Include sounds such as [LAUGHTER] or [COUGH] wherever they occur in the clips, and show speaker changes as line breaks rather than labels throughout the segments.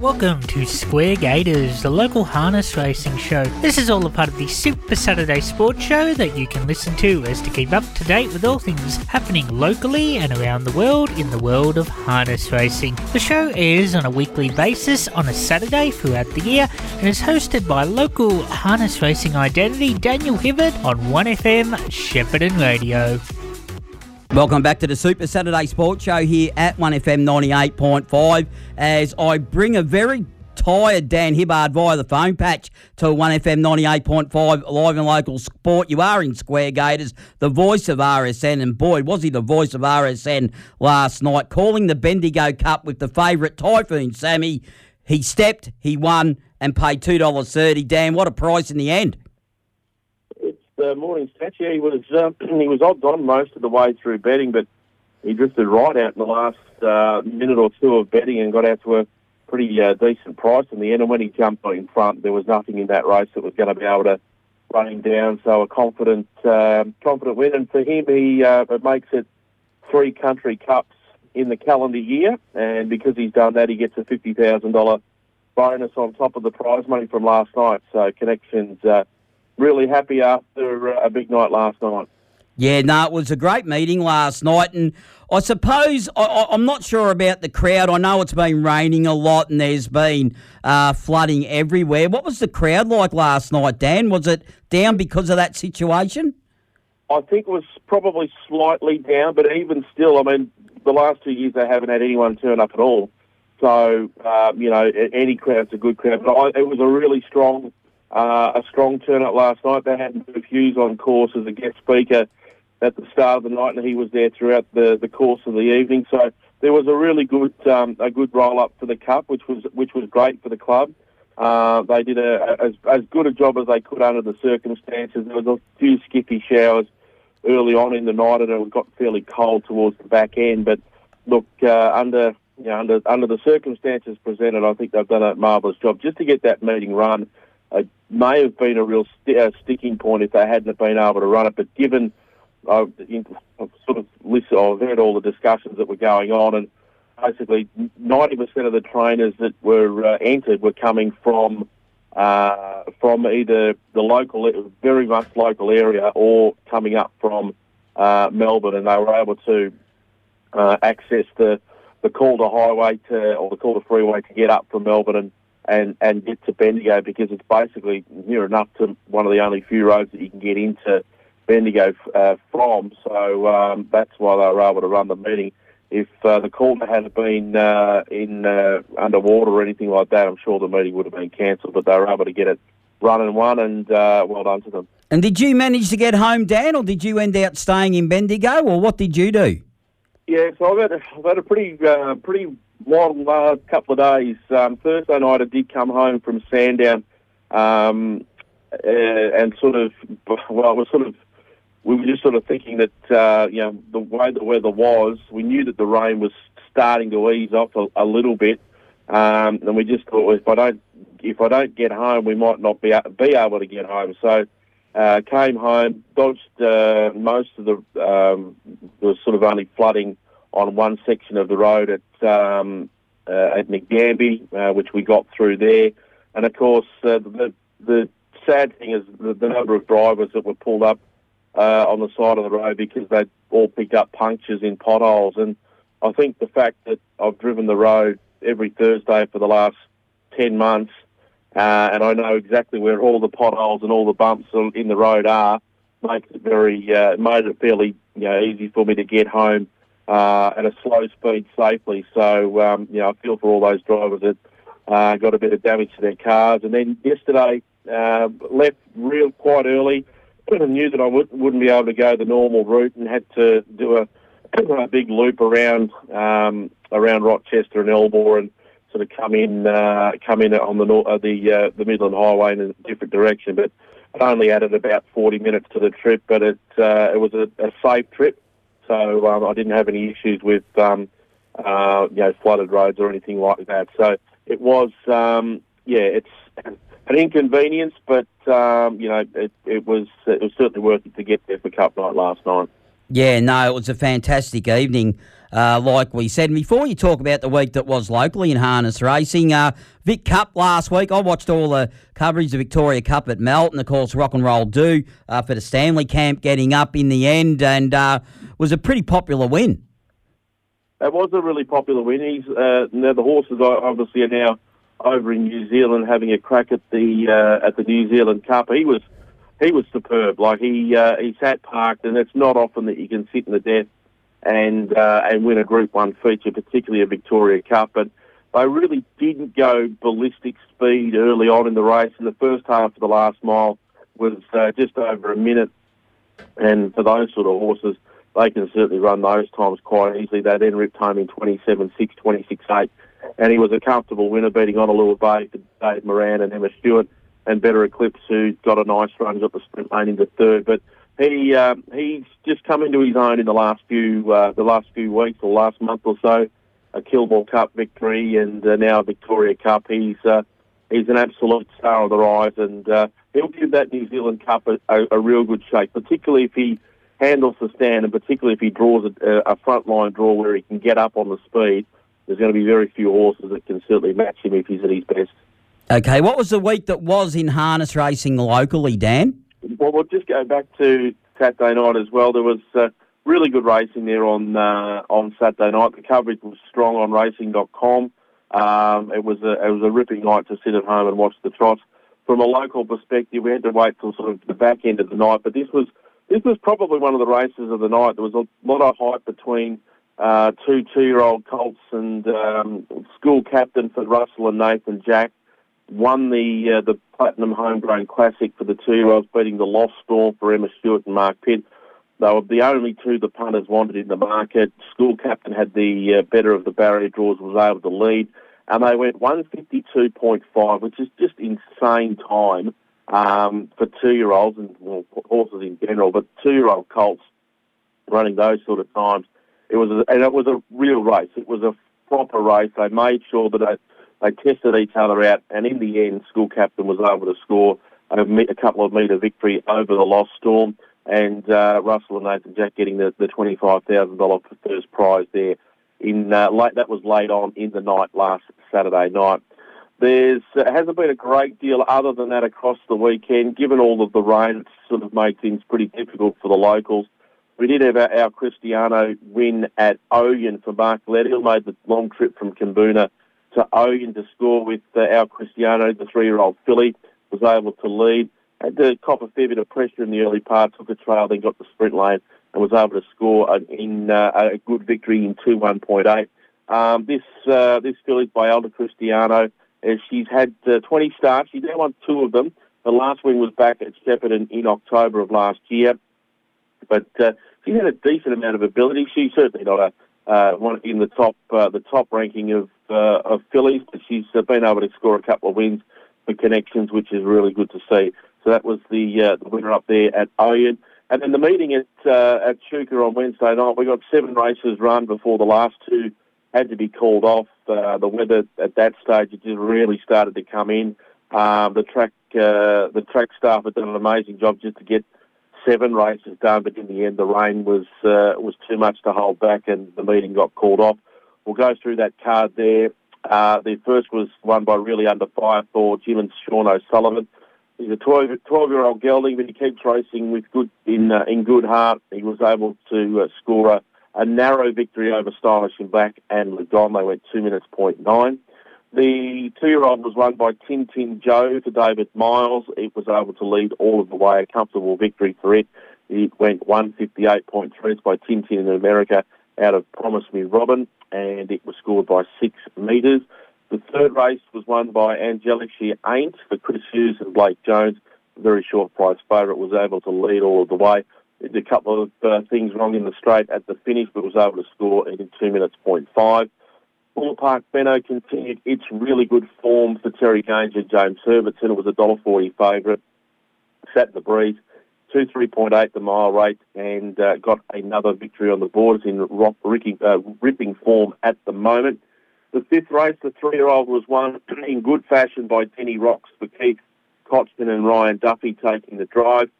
Welcome to Square Gaiters, the local harness racing show. This is all a part of the Super Saturday Sports Show that you can listen to as to keep up to date with all things happening locally and around the world in the world of harness racing. The show airs on a weekly basis on a Saturday throughout the year and is hosted by local harness racing identity Daniel Hibbert on 1FM Shepparton Radio.
Welcome back to the Super Saturday Sports Show here at 1FM 98.5 as I bring a very tired Dan Hibbard via the phone patch to 1FM 98.5 live and local sport. You are in Square Gaiters, the voice of RSN, and boy, was he the voice of RSN last night, calling the Bendigo Cup with the favourite Typhoon Sammy. He stepped, he won, and paid $2.30. Dan, what a price in the end
uh, morning stats. Yeah, he was uh, [CLEARS THROAT] he was odds on most of the way through betting, but he drifted right out in the last uh, minute or two of betting and got out to a pretty uh, decent price in the end. And when he jumped in front, there was nothing in that race that was going to be able to run him down. So a confident uh, confident win, and for him, he uh, it makes it three country cups in the calendar year, and because he's done that, he gets a fifty thousand dollar bonus on top of the prize money from last night. So connections. Really happy after uh, a big night last night.
Yeah, no, it was a great meeting last night, and I suppose I, am not sure about the crowd. I know it's been raining a lot, and there's been uh, flooding everywhere. What was the crowd like last night, Dan? Was it down because of that situation?
I think it was probably slightly down, but even still, I mean, the last two years they haven't had anyone turn up at all. So, um, you know, any crowd's a good crowd. But I, it was a really strong uh, a strong turnout last night. They had Booth Hughes on course as a guest speaker at the start of the night, and he was there throughout the, the course of the evening. So there was a really good um, a good roll up for the cup, which was which was great for the club. Uh, they did a, as as good a job as they could under the circumstances. There was a few skippy showers early on in the night, and it got fairly cold towards the back end. But look, uh, under under under the circumstances presented, I think they've done a marvellous job just to get that meeting run it may have been a real st- uh, sticking point if they hadn't been able to run it. But given uh, I've sort of listened, I've heard all the discussions that were going on, and basically 90% of the trainers that were uh, entered were coming from uh, from either the local, very much local area, or coming up from uh, Melbourne, and they were able to uh, access the the Calder Highway to or the Calder Freeway to get up from Melbourne and and, and get to Bendigo because it's basically near enough to one of the only few roads that you can get into Bendigo uh, from. So um, that's why they were able to run the meeting. If uh, the Calder had been uh, in uh, underwater or anything like that, I'm sure the meeting would have been cancelled. But they were able to get it run and won, and uh, well done to them.
And did you manage to get home, Dan, or did you end up staying in Bendigo, or what did you do?
Yeah, so I've had a, I've had a pretty uh, pretty long last couple of days. Um, Thursday night, I did come home from Sandown, um, uh, and sort of, [LAUGHS] well, we're sort of, we were just sort of thinking that, uh, you know, the way the weather was, we knew that the rain was starting to ease off a, a little bit, um, and we just thought, if I don't, if I don't get home, we might not be be able to get home. So. Uh, came home, dodged uh, most of the, um, there was sort of only flooding on one section of the road at um, uh, at Nagambie, uh, which we got through there. And of course, uh, the the sad thing is the, the, number of drivers that were pulled up uh, on the side of the road because they all picked up punctures in potholes. And I think the fact that I've driven the road every Thursday for the last ten months, uh, and I know exactly where all the potholes and all the bumps in the road are, makes it very uh, made it fairly you know, easy for me to get home uh, at a slow speed safely. So, um, you know, I feel for all those drivers that uh, got a bit of damage to their cars. And then yesterday, uh, left real quite early. [CLEARS THROAT] I knew that I would, wouldn't be able to go the normal route and had to do a, [CLEARS THROAT] a big loop around um, around Rochester and Elmore and sort of come in uh, come in on the uh, the uh, the Midland Highway in a different direction. But it only added about 40 minutes to the trip, but it uh, it was a, a safe trip so um, I didn't have any issues with um, uh, you know flooded roads or anything like that. So it was um, yeah, it's an inconvenience, but um, you know it, it was it was certainly worth it to get there for Cup night last night.
Yeah, no, it was a fantastic evening uh, like we said. And before you talk about the week that was locally in harness racing, uh, Vic Cup last week, I watched all the coverage of Victoria Cup at Melton. Of course, Rock and Roll Do uh, for the Stanley Camp getting up in the end and uh, was a pretty popular win.
It was a really popular win. He's, uh, now the horses obviously are now over in New Zealand having a crack at the uh, at the New Zealand Cup. He was he was superb. Like he uh, he sat parked, and it's not often that you can sit in the death and uh, and win a Group One feature, particularly a Victoria Cup. But they really didn't go ballistic speed early on in the race. In the first half of the last mile was uh, just over a minute, and for those sort of horses, they can certainly run those times quite easily. They then ripped home in 27.6, 26.8, and he was a comfortable winner, beating little bay for Dave Moran and Emma Stewart and Better Eclipse, who got a nice run, got the sprint lane into third. But he um, he's just come into his own in the last few uh, the last few weeks or last month or so. A Kilmore Cup victory and uh, now a Victoria Cup. He's uh, he's an absolute star of the rise, and uh, he'll give that New Zealand Cup a, a, a, real good shake, particularly if he handles the stand, and particularly if he draws a, a front line draw where he can get up on the speed. There's going to be very few horses that can certainly match him if he's at his best.
Okay, what was the week that was in harness racing locally, Dan?
Well, we'll just go back to Saturday night as well. There was uh, really good racing there on uh, on Saturday night. The coverage was strong on racing.com. Um, it was a it was a ripping night to sit at home and watch the trot. From a local perspective, we had to wait till sort of the back end of the night, but this was this was probably one of the races of the night. There was a lot of hype between uh, two two-year-old colts and um, school captain for Russell and Nathan Jack won the uh, the Platinum Homegrown Classic for the two-year-olds, beating the Lost Storm for Emma Stewart and Mark Pitt. They were the only two the punters wanted in the market. School captain had the uh, better of the barrier draws, was able to lead, and they went 152.5, which is just insane time um, for two-year-olds and well, horses in general, but two-year-old colts running those sort of times. It was, a, and it was a real race. It was a proper race. They made sure that they they tested each other out, and in the end, school captain was able to score a, a couple of metre victory over the Lost Storm, and uh, Russell and Nathan Jack getting the, the $25,000 first prize there. In uh, late, that was late on in the night last Saturday night. There's uh, hasn't been a great deal other than that across the weekend. Given all of the rain, it's sort of made things pretty difficult for the locals. We did have our, our Cristiano win at Oyen for Mark Lettill, made the long trip from Kambuna to Oyen to score with uh, our Cristiano, the three-year-old filly, was able to lead. Had to cop a fair bit of pressure in the early part, took a trail, then got the sprint lane and was able to score in uh, a good victory in 2-1.8. Um, this uh, this filly by Elder Cristiano, as she's had uh, 20 starts. She's now won two of them. The last win was back at Shepparton in October of last year. But uh, had a decent amount of ability. She's certainly not a uh, one in the top uh, the top ranking of uh, of fillies, but she's uh, been able to score a couple of wins for connections, which is really good to see. So that was the uh, the winner up there at Oyen. And then the meeting at uh, at Echuca on Wednesday night, we got seven races run before the last two had to be called off. Uh, the weather at that stage it just really started to come in. Um, the track uh, the track staff had done an amazing job just to get seven races done, but in the end, the rain was uh, was too much to hold back, and the meeting got called off. We'll go through that card there. Uh, the first was won by really under fire for Jim and Sean O'Sullivan. He's a 12, 12 year old gelding, but he keeps racing with good in uh, in good heart. He was able to uh, score a, a narrow victory over Stylish and Black and Legon. They went two minutes point nine. The two-year-old was run by Tintin Joe for David Miles. It was able to lead all of the way, a comfortable victory for it. It went 158.3. It's by Tintin in America out of Promise Me Robin, and it was scored by six metres. The third race was won by Angelic She Ain't for Chris Hughes and Blake Jones. Very short price favourite was able to lead all of the way. Did a couple of uh, things wrong in the straight at the finish, but was able to score in two minutes point five. Bull Park Benno continued its really good form for Terry Gaines and James Herbertson. It was a $1.40 favourite. Sat in the breeze, 2-3.8 the mile rate, and uh, got another victory on the board. It's in rock, ripping, uh, ripping form at the moment. The fifth race, the three-year-old was won [CLEARS THROAT] in good fashion by Denny Rocks for Keith Cochman and Ryan Duffy taking the drive.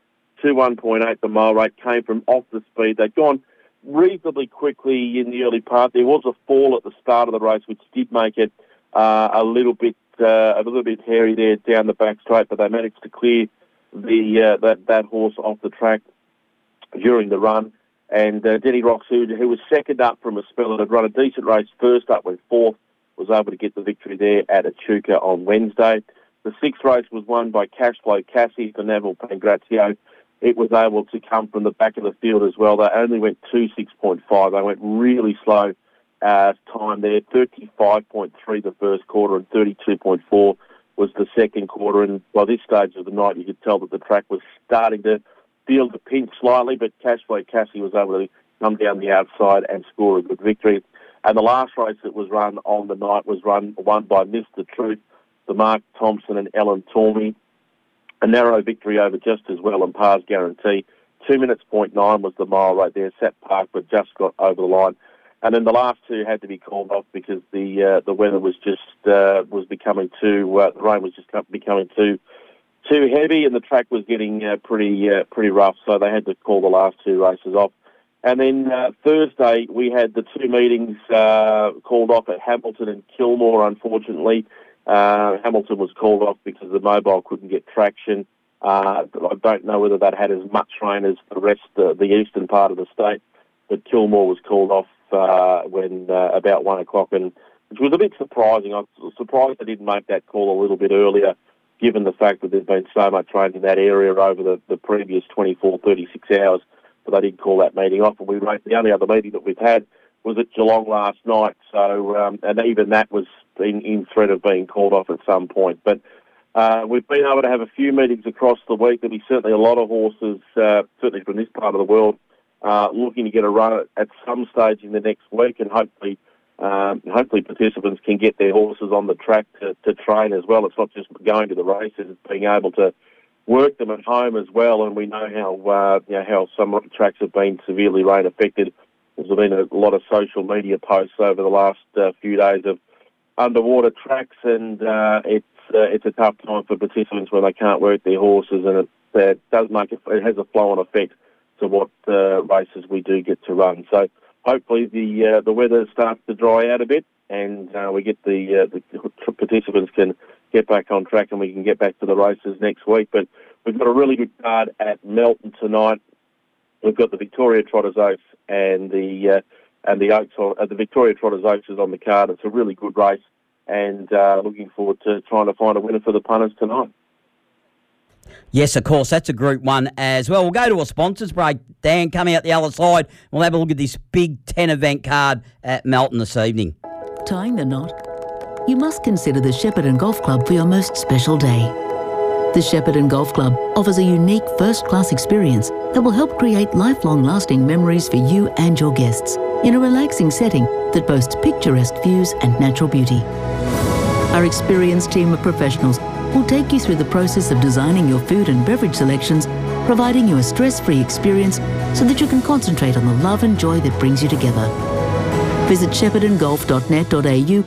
2 1.8 the mile rate came from off the speed. They'd gone reasonably quickly in the early part. There was a fall at the start of the race, which did make it uh, a little bit uh, a little bit hairy there down the back straight, but they managed to clear the uh, that that horse off the track during the run. And uh, Denny Rocks, who, who was second up from a spell and had run a decent race first up, went fourth, was able to get the victory there at Echuca on Wednesday. The sixth race was won by Cashflow Cassie for Neville Pangrazio. It was able to come from the back of the field as well. They only went 2.6.5. They went really slow uh, time there, 35.3 the first quarter and 32.4 was the second quarter. And by this stage of the night, you could tell that the track was starting to feel the pinch slightly, but Cashflow Cassie was able to come down the outside and score a good victory. And the last race that was run on the night was run won by Mr. Truth, the Mark Thompson and Ellen Tormey. A narrow victory over just as well and Pars Guarantee. Two minutes point nine was the mile right there. Sat Park, but just got over the line. And then the last two had to be called off because the uh, the weather was just uh, was becoming too uh, the rain was just becoming too too heavy and the track was getting uh, pretty uh, pretty rough, so they had to call the last two races off. And then uh, Thursday we had the two meetings called off at Hamilton and Kilmore. Unfortunately, uh, Hamilton was called off because the mobile couldn't get traction. Uh, I don't know whether that had as much rain as the rest, uh, the eastern part of the state, but Kilmore was called off uh, when uh, about one o'clock, and which was a bit surprising. I was surprised they didn't make that call a little bit earlier given the fact that there's been so much rain in that area over the, the previous 24, 36 hours. But they did call that meeting off, and we wrote the only other meeting that we've had was at Geelong last night. So, um, and even that was in, in threat of being called off at some point. But uh, we've been able to have a few meetings across the week. There'll be certainly a lot of horses, uh, certainly from this part of the world, uh, looking to get a run at, at some stage in the next week, and hopefully um, hopefully participants can get their horses on the track to, to train as well. It's not just going to the races, it's being able to work them at home as well. And we know how uh, you know, how some tracks have been severely rain affected. There's been a lot of social media posts over the last uh, few days of underwater tracks, and uh, it's uh, it's a tough time for participants when they can't work their horses, and it, does make it, it has a flow-on effect to what uh, races we do get to run. So hopefully the uh, the weather starts to dry out a bit, and uh, we get the, the participants can get back on track, and we can get back to the races next week. But we've got a really good card at Melton tonight. We've got the Victoria Trotters Oaks and the uh, and the Oaks on, uh, the Victoria Trotters Oaks is on the card. It's a really good race, and uh, looking forward to trying to find a winner for the punters tonight.
Yes, of course. That's a group one as well. We'll go to a sponsors break. Dan, coming out the other side, we'll have a look at this big 10 event card at Melton this evening.
Tying the knot? You must consider the Shepparton Golf Club for your most special day. The Shepparton Golf Club offers a unique first class experience that will help create lifelong lasting memories for you and your guests in a relaxing setting that boasts picturesque views and natural beauty. Our experienced team of professionals will take you through the process of designing your food and beverage selections, providing you a stress free experience so that you can concentrate on the love and joy that brings you together. Visit sheppartongolf.net.au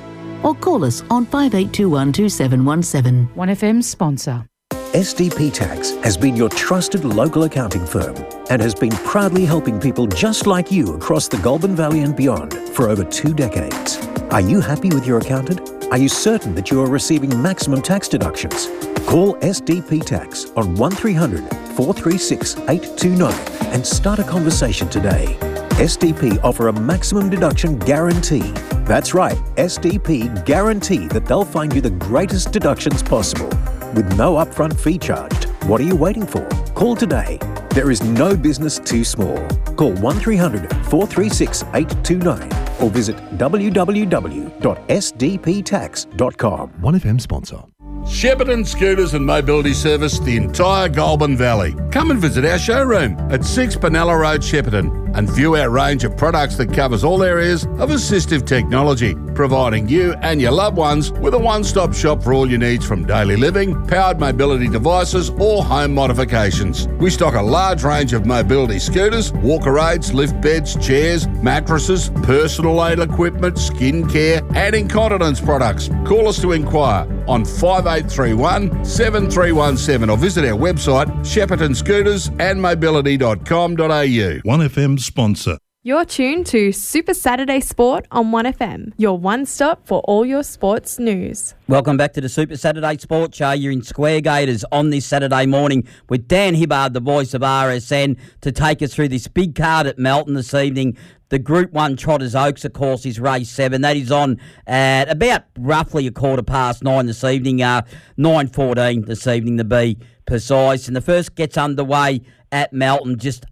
or call us on 5821 2717.
1FM sponsor.
SDP Tax has been your trusted local accounting firm and has been proudly helping people just like you across the Goulburn Valley and beyond for over two decades. Are you happy with your accountant? Are you certain that you are receiving maximum tax deductions? Call SDP Tax on 1300 436 829 and start a conversation today. SDP offer a maximum deduction guarantee. That's right, SDP guarantee that they'll find you the greatest deductions possible with no upfront fee charged. What are you waiting for? Call today. There is no business too small. Call 1300 436 829 or visit www.sdptax.com.
1FM sponsor.
Shepparton Scooters and Mobility service the entire Goulburn Valley. Come and visit our showroom at 6 Penella Road, Shepparton and view our range of products that covers all areas of assistive technology, providing you and your loved ones with a one-stop shop for all your needs from daily living, powered mobility devices or home modifications. We stock a large range of mobility scooters, walker aids, lift beds, chairs, mattresses, personal aid equipment, skin care and incontinence products. Call us to inquire on 5831 7317 or visit our website sheppartonscootersandmobility.com.au.
1FM sponsor.
You're tuned to Super Saturday Sport on 1FM, your one stop for all your sports news.
Welcome back to the Super Saturday Sports Show. You're in Square Gaiters on this Saturday morning with Dan Hibbard, the voice of RSN, to take us through this big card at Melton this evening. The Group 1 Trotters Oaks, of course, is race 7. That is on at about roughly a quarter past 9 this evening, uh, 9.14 this evening to be precise. And the first gets underway at Melton just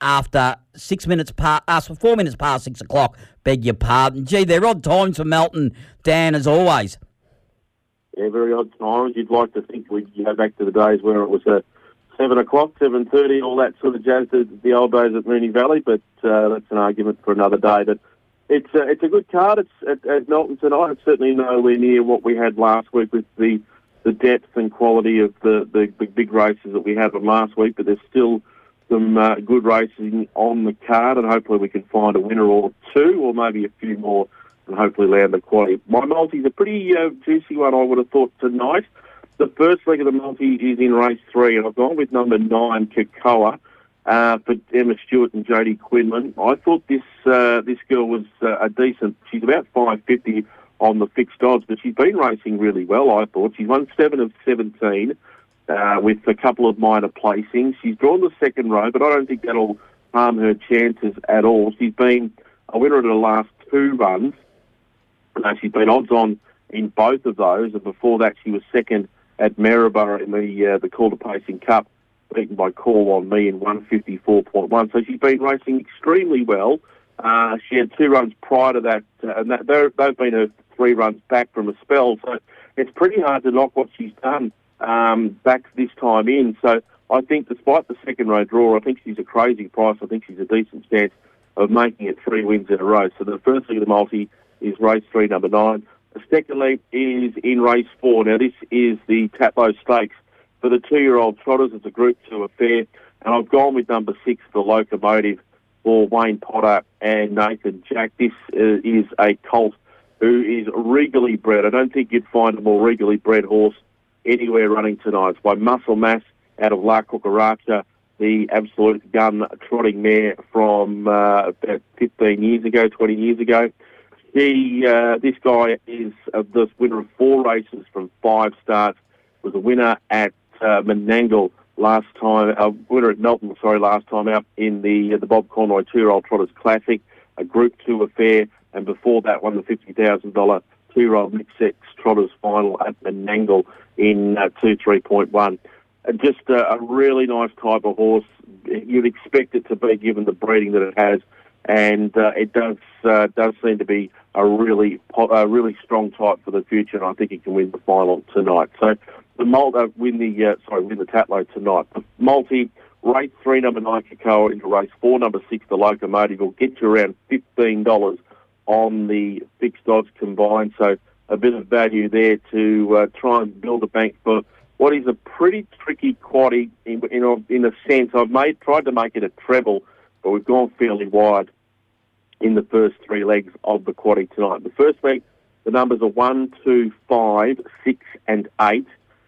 after six minutes past, uh, four minutes past six o'clock. Beg your pardon. Gee, they're odd times for Melton, Dan, as always.
Yeah, very odd times. You'd like to think we'd go back to the days where it was a seven o'clock, seven thirty, all that sort of jazz. The, the old days at Moonee Valley, but uh, that's an argument for another day. But it's uh, it's a good card. It's at, at Melton tonight. It's certainly nowhere near what we had last week with the the depth and quality of the, the, the big races that we had from last week. But there's still some uh, good racing on the card, and hopefully we can find a winner or two, or maybe a few more, and hopefully land the quality. My multi's a pretty uh, juicy one, I would have thought tonight. The first leg of the multi is in race three, and I've gone with number nine, Kakoa, uh, for Emma Stewart and Jodie Quinlan. I thought this uh, this girl was uh, a decent. She's about five fifty on the fixed odds, but she's been racing really well. I thought she's won seven of seventeen uh, with a couple of minor placings. She's drawn the second row, but I don't think that'll harm her chances at all. She's been a winner of the last two runs. Uh, she's been odds on in both of those, and before that she was second at Maryborough in the uh, the Calder Pacing Cup, beaten by Call on Me in 154.1. So she's been racing extremely well. Uh, she had two runs prior to that, uh, and that, they've been her three runs back from a spell. So it's pretty hard to knock what she's done um, back this time in. So I think, despite the second row draw, I think she's a crazy price. I think she's a decent chance of making it three wins in a row. So the first leg of the multi is race three, number nine. The second leg is in race four. Now, this is the Tatlow Stakes for the two-year-old trotters. It's a Group Two affair, and I've gone with number six, the Locomotive, for Wayne Potter and Nathan Jack. This uh, is a colt who is regally bred. I don't think you'd find a more regally bred horse anywhere running tonight. By Muscle Mass out of La Coocaracha, the absolute gun trotting mare from uh, about 15 years ago, 20 years ago. He, uh, this guy is uh, the winner of four races from five starts. Was a winner at uh, Menangle last time, a uh, winner at Melton, sorry, last time out in the uh, the Bob Conroy two-year-old Trotters Classic, a Group Two affair, and before that won the fifty thousand dollar two-year-old mixed sex Trotters final at Menangle in uh, 2-3.1. Uh, just a, a really nice type of horse. You'd expect it to be given the breeding that it has, and uh, it does uh, does seem to be a really a really strong type for the future, and I think he can win the final tonight. So the multi win the uh, sorry win the Tatlow tonight. The multi race three number nine Kakoa into race four number six the locomotive will get you around fifteen dollars on the fixed odds combined. So a bit of value there to uh, try and build a bank for what is a pretty tricky quaddy in, in, in a sense. I've made tried to make it a treble, but we've gone fairly wide in the first three legs of the quaddy tonight. The first leg, the numbers are one, two, five, six, and eight.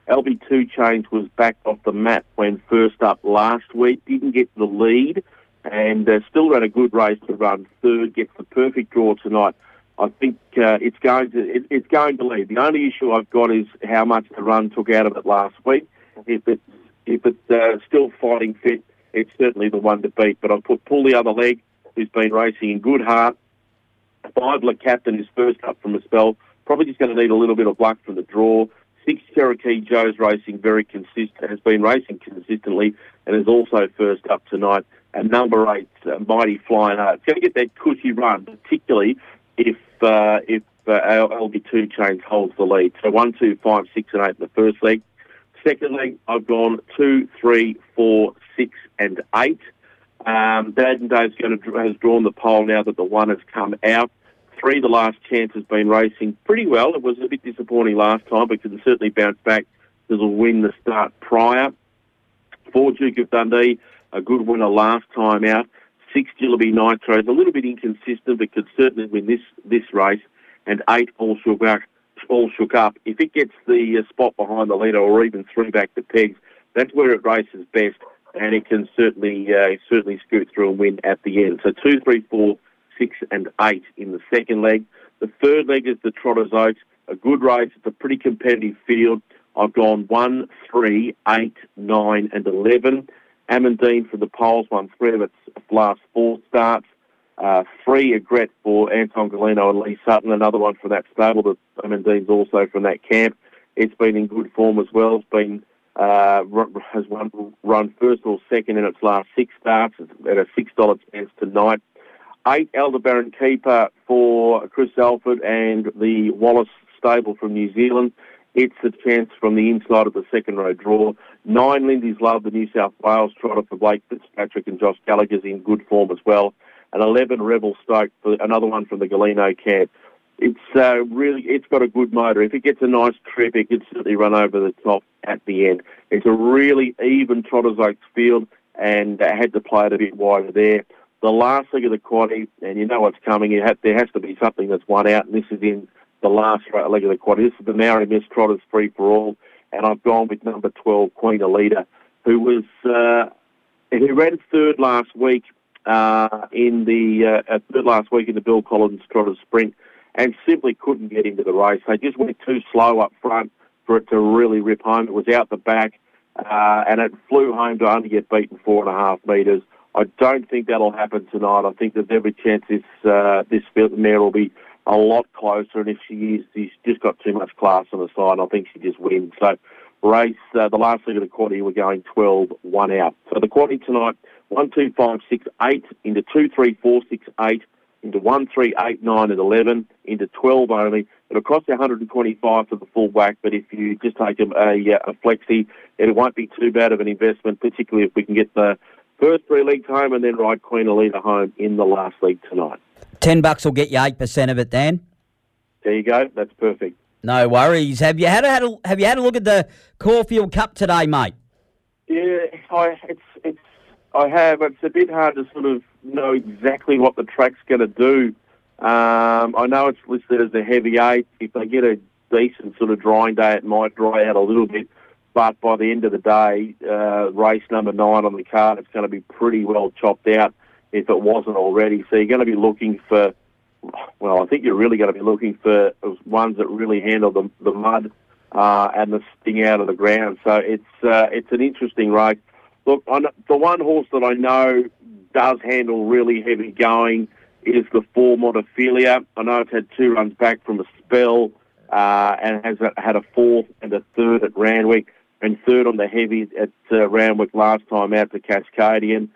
LB2 change was back off the map when first up last week. Didn't get the lead and uh, still ran a good race to run third. Gets the perfect draw tonight. I think uh, it's going to it, it's going to lead. The only issue I've got is how much the run took out of it last week. If it's if it's uh, still fighting fit, it's certainly the one to beat. But I'll put pull the other leg, who's been racing in good heart. Five Le Captain is first up from a spell. Probably just going to need a little bit of luck from the draw. Six Cherokee Joe's racing very consistent, has been racing consistently, and is also first up tonight. And number eight, uh, Mighty Flying Art. It's going to get that cushy run, particularly if uh, if uh, LB2 change holds the lead. So one, two, five, six, and eight in the first leg. Second leg, I've gone two, three, four, six, and eight. Um, Dad and Dave's going to has drawn the pole now that the one has come out. Three, the last chance has been racing pretty well. It was a bit disappointing last time, but can certainly bounce back. Will win the start prior. Four, Duke of Dundee, a good winner last time out. Six Jillaby Nitro is a little bit inconsistent, but could certainly win this this race. And eight All Shook Up. All shook up. If it gets the uh, spot behind the leader or even three back the pegs, that's where it races best. and it can certainly uh, certainly scoot through and win at the end. So two, three, four, six, and eight in the second leg. The third leg is the Trotters Oaks, a good race. It's a pretty competitive field. I've gone one, three, eight, nine, and eleven. Amandine for the Poles won three of its last four starts. Uh, three regret for Anton Golino and Lee Sutton, another one from that stable. The Amandine's also from that camp. It's been in good form as well. It's been uh, has run, run first or second in its last six starts at a six dollar chance tonight. Eight Aldebaran keeper for Chris Alford and the Wallace stable from New Zealand. It's a chance from the inside of the second row draw. Nine Lindy's Love, the New South Wales trotter for Blake Fitzpatrick and Josh Gallagher's in good form as well. And 11 Rebel Stoke for another one from the Golino camp. It's uh, really, it's got a good motor. If it gets a nice trip, it can certainly run over the top at the end. It's a really even Trotters Oaks field and uh, had to play it a bit wider there. The last leg of the quaddy, and you know what's coming, have, there has to be something that's won out, and this is in the last leg of the quaddy. This is the Maori Miss Trotters free for all, and I've gone with number 12, Queen Elida, who was, uh, who ran third last week uh, in the, uh, third last week in the Bill Collins Trotters Sprint and simply couldn't get into the race. They just went too slow up front for it to really rip home. It was out the back, uh, and it flew home to only get beaten four and a half metres. I don't think that'll happen tonight. I think there's every chance this uh, this mare will be a lot closer, and if she is, she's just got too much class on the side. I think she just wins. So, race uh, the last leg of the quaddy, we're going 12, one out. So the quaddy tonight, one, two, five, six, eight into two, three, four, six, eight into 1, 3, 8, 9 and 11, into 12 only. It'll cost you 125 for the full whack, but if you just take a, a, a flexi, it won't be too bad of an investment, particularly if we can get the first three leagues home and then ride Queen Elida home in the last league tonight.
10 bucks will get you 8% of it, Dan.
There you go. That's perfect.
No worries. Have you had a, had a have you had a look at the Caulfield Cup today, mate?
Yeah, I, it's it's I have. It's a bit hard to sort of know exactly what the track's going to do. Um, I know it's listed as a heavy eight. If they get a decent sort of drying day, it might dry out a little bit. But by the end of the day, uh, race number nine on the card, it's going to be pretty well chopped out if it wasn't already. So you're going to be looking for, well, I think you're really going to be looking for ones that really handle the, the mud uh, and the sting out of the ground. So it's uh, it's an interesting race. Look, the one horse that I know does handle really heavy going is the four Montefilia. I know it's had two runs back from a spell uh, and has had a fourth and a third at Randwick and third on the heavy at uh, Randwick last time out to Cascadian.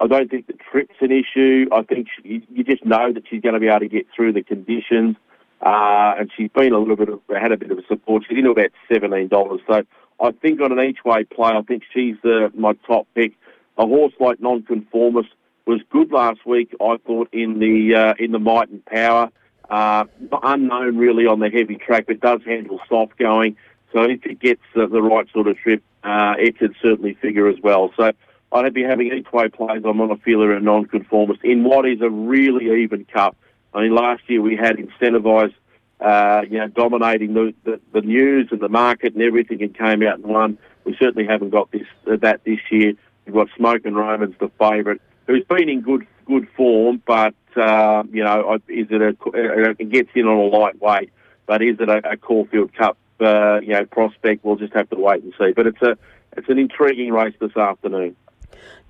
I don't think the trip's an issue. I think she, you just know that she's going to be able to get through the conditions. Uh, and she's been a little bit of, had a bit of a support. She's into about $17. So I think on an each way play, I think she's uh, my top pick. A horse like Nonconformist was good last week. I thought in the uh, in the might and power, uh, unknown really on the heavy track, but does handle soft going. So if it gets the right sort of trip, uh, it could certainly figure as well. So I'd be having each way plays on Montefilia and non-conformist in what is a really even cup. I mean, last year we had incentivised, uh, you know, dominating the, the, the, news and the market and everything and came out and won. We certainly haven't got this that this year. We've got Smokin' Romans, the favourite who's been in good good form, but uh, you know, is it a it gets in on a lightweight, but is it a, a Caulfield Cup uh, you know prospect? We'll just have to wait and see. But it's a it's an intriguing race this afternoon.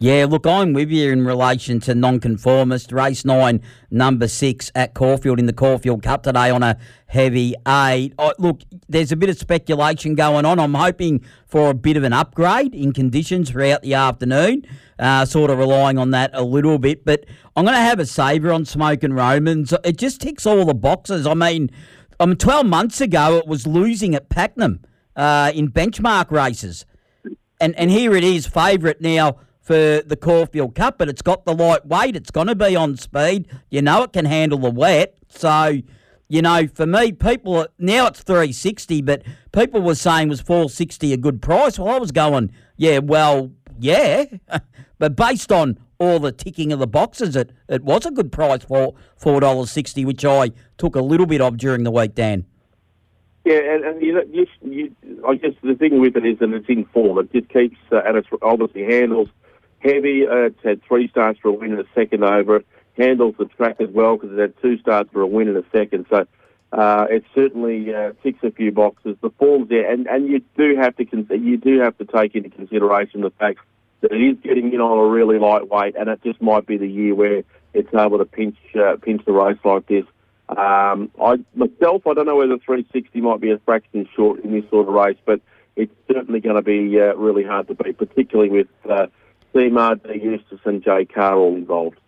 Yeah, look, I'm with you in relation to nonconformist. Race nine, number six at Caulfield in the Caulfield Cup today on a heavy eight. Oh, look, there's a bit of speculation going on. I'm hoping for a bit of an upgrade in conditions throughout the afternoon, uh, sort of relying on that a little bit. But I'm going to have a saver on Smokin' Romans. It just ticks all the boxes. I mean, I mean, 12 months ago, it was losing at Pakenham uh, in benchmark races. And, and here it is, favourite now for the Caulfield Cup, but it's got the light weight. It's going to be on speed. You know it can handle the wet. So, you know, for me, people now it's 360, but people were saying was 460 a good price. Well, I was going, yeah, well, yeah, [LAUGHS] but based on all the ticking of the boxes, it, it was a good price for four dollars sixty, which I took a little bit of during the week, Dan.
Yeah, and, and you, know, you, I guess the thing with it is that it's in form. It just keeps, uh, and it's obviously handles heavy. Uh, it's had three starts for a win and a second over. Handles the track as well because it had two starts for a win and a second. So uh, it certainly uh, ticks a few boxes. The form's there, and, and you do have to con- you do have to take into consideration the fact that it is getting in on a really light weight, and it just might be the year where it's able to pinch uh, pinch the race like this. Um, I myself, I don't know whether 360 might be a fraction short in this sort of race, but it's certainly going to be uh, really hard to beat, particularly with uh, D. Eustace, and Jay Carr all involved.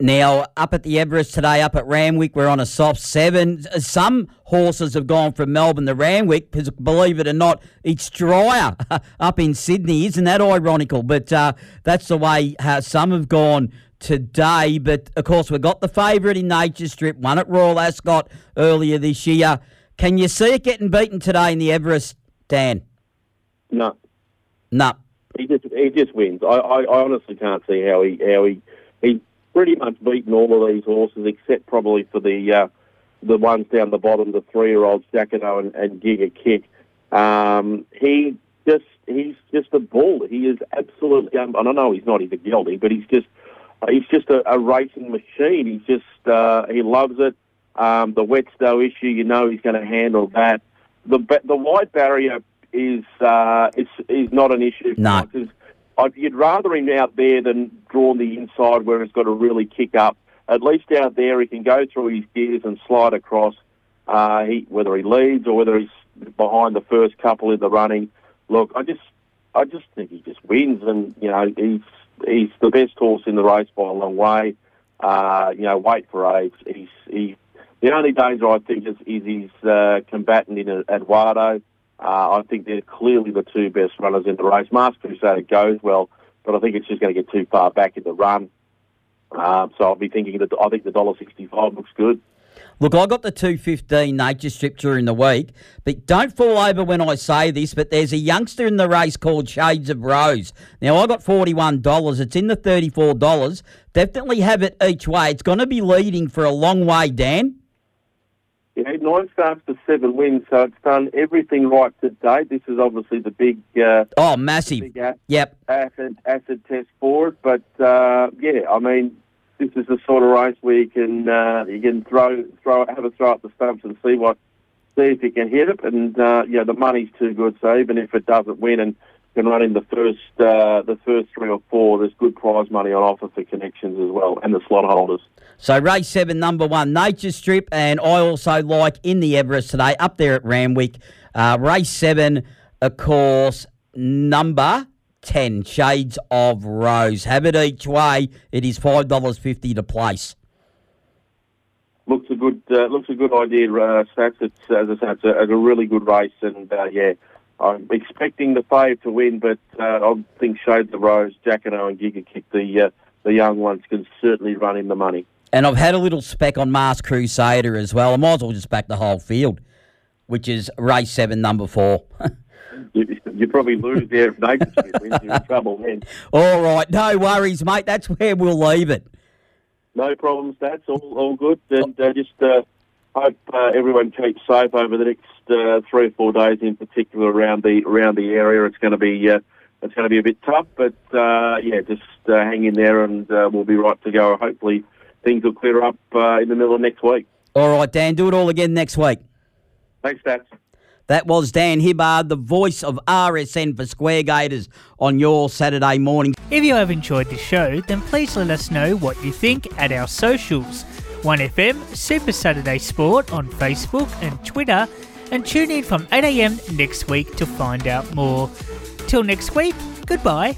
Now, up at the Everest today, up at Randwick, we're on a soft seven. Some horses have gone from Melbourne to Randwick because, believe it or not, it's drier [LAUGHS] up in Sydney. Isn't that ironical? But uh, that's the way uh, some have gone today. But, of course, we've got the favourite in Nature Strip, won at Royal Ascot earlier this year. Can you see it getting beaten today in the Everest, Dan?
No.
No.
He just he just wins. I, I, I honestly can't see how he how he he pretty much beaten all of these horses except probably for the uh, the ones down the bottom, the three year olds Jacquarno and, and Giga Kick. Um, he just he's just a bull. He is absolutely. Um, I don't know he's not even guilty, but he's just he's just a, a racing machine. He's just uh, he loves it. Um, the snow issue, you know, he's going to handle that. The the wide barrier is uh, is is not an issue.
No.
because I'd, you'd rather him out there than drawn the inside where he's got to really kick up. At least out there, he can go through his gears and slide across. Uh, he, whether he leads or whether he's behind the first couple in the running. Look, I just, I just think he just wins, and you know he's he's the best horse in the race by a long way. Uh, you know, wait for age. He's he. The only danger I think is, is his uh, combatant in Eduardo. Uh, I think they're clearly the two best runners in the race. Masked Crusader goes well, but I think it's just going to get too far back in the run. Um, so I'll be thinking that I think the dollar sixty-five looks good.
Look, I got the 215 nature strip during the week, but don't fall over when I say this, but there's a youngster in the race called Shades of Rose. Now, I got $41. It's in the $34. Definitely have it each way. It's going to be leading for a long way, Dan.
Yeah, nine starts to seven wins, so it's done everything right to date. This is obviously the big, uh,
Oh, massive.
big a-
Yep.
acid acid test for it. But uh, yeah, I mean, this is the sort of race where you can uh, you can throw throw have a throw at the stumps and see what see if you can hit it. And uh, yeah, the money's too good. So even if it doesn't win and can run in the first uh, the first three or four, there's good prize money on offer for connections as well and the slot holders.
So race seven, number one, Nature Strip, and I also like in the Everest today, up there at Randwick. Uh, race seven, of course, number ten, Shades of Rose. Have it each way. It is five dollars fifty to place.
looks a good uh, looks a good idea, uh, Stats. It's as I said, it's a, it's a really good race, and uh, yeah, I'm expecting the fave to win, but uh, I think Shades of Rose, Jacquarno, and Giga Kick, the uh, the young ones, can certainly run in the money.
And I've had a little spec on Masked Crusader as well. I might as well just back the whole field, which is race seven, number four. [LAUGHS]
You, you probably lose there if Nature Strip wins. You're in trouble then. [LAUGHS]
All right, no worries, mate. That's where we'll leave it.
No problems, That's All all good, and uh, just uh, hope uh, everyone keeps safe over the next uh, three or four days, in particular around the around the area. It's going to be. Uh, it's going to be a bit tough, but uh, yeah, just uh, hang in there and uh, we'll be right to go. Hopefully, things will clear up uh, in the middle of next week.
All right, Dan, do it all again next week.
Thanks, Stats.
That was Dan Hibbard, the voice of RSN for Square Gaiters on your Saturday morning.
If you have enjoyed the show, then please let us know what you think at our socials 1FM Super Saturday Sport on Facebook and Twitter, and tune in from 8am next week to find out more. Till next week, goodbye.